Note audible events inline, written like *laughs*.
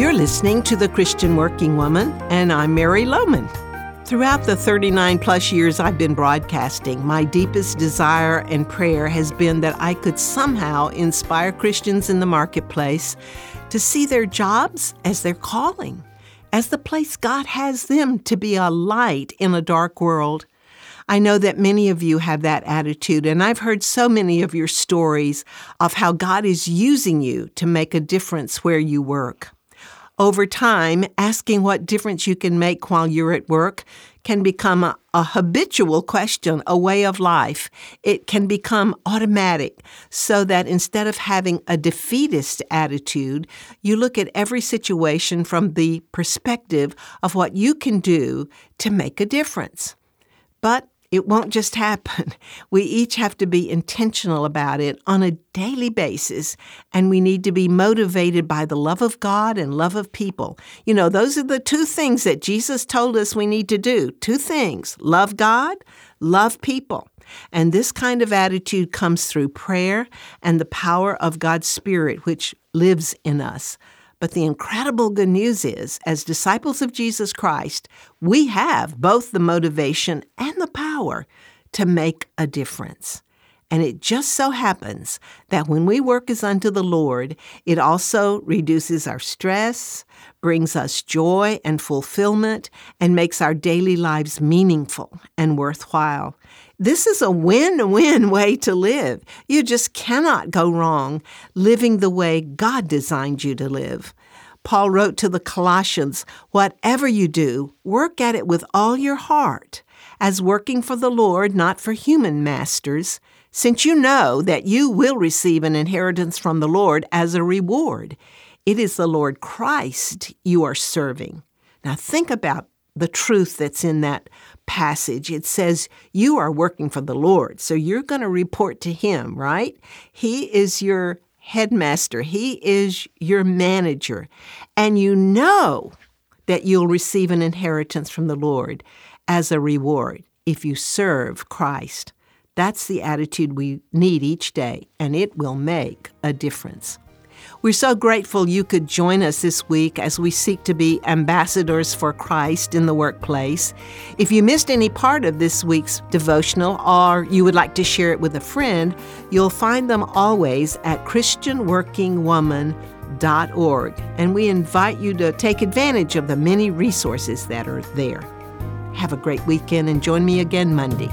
You're listening to The Christian Working Woman, and I'm Mary Lowman. Throughout the 39 plus years I've been broadcasting, my deepest desire and prayer has been that I could somehow inspire Christians in the marketplace to see their jobs as their calling, as the place God has them to be a light in a dark world. I know that many of you have that attitude, and I've heard so many of your stories of how God is using you to make a difference where you work. Over time, asking what difference you can make while you're at work can become a, a, habitual question, a way of life. It can become automatic, so that instead of having a defeatist attitude, you look at every situation from the perspective of what you can do to make a difference. But it won't just happen. *laughs* We each have to be intentional about it on a daily basis, and we need to be motivated by the love of God and love of people. You know, those are the two things that Jesus told us we need to do. Two things love God, love people. And this kind of attitude comes through prayer and the power of God's Spirit, which lives in us. But the incredible good news is, as disciples of Jesus Christ, we have both the motivation and the power to make a difference. And it just so happens that when we work as unto the Lord, it also reduces our stress, brings us joy and fulfillment, and makes our daily lives meaningful and worthwhile. This is a win *laughs* win way to live. You just cannot go wrong living the way God designed you to live. Paul wrote to the Colossians, Whatever you do, work at it with all your heart, as working for the Lord, not for human masters, since you know that you will receive an inheritance from the Lord as a reward. It is the Lord Christ you are serving. Now think about the truth that's in that passage. It says you are working for the Lord, so you're going to report to Him, right? He is your headmaster, He is your manager, and you know that you'll receive an inheritance from the Lord as a reward if you serve Christ. That's the attitude we need each day, and it will make a difference. We're so grateful you could join us this week as we seek to be ambassadors for Christ in the workplace. If you missed any part of this week's devotional or you would like to share it with a friend, you'll find them always at ChristianWorkingWoman.org. And we invite you to take advantage of the many resources that are there. Have a great weekend and join me again Monday.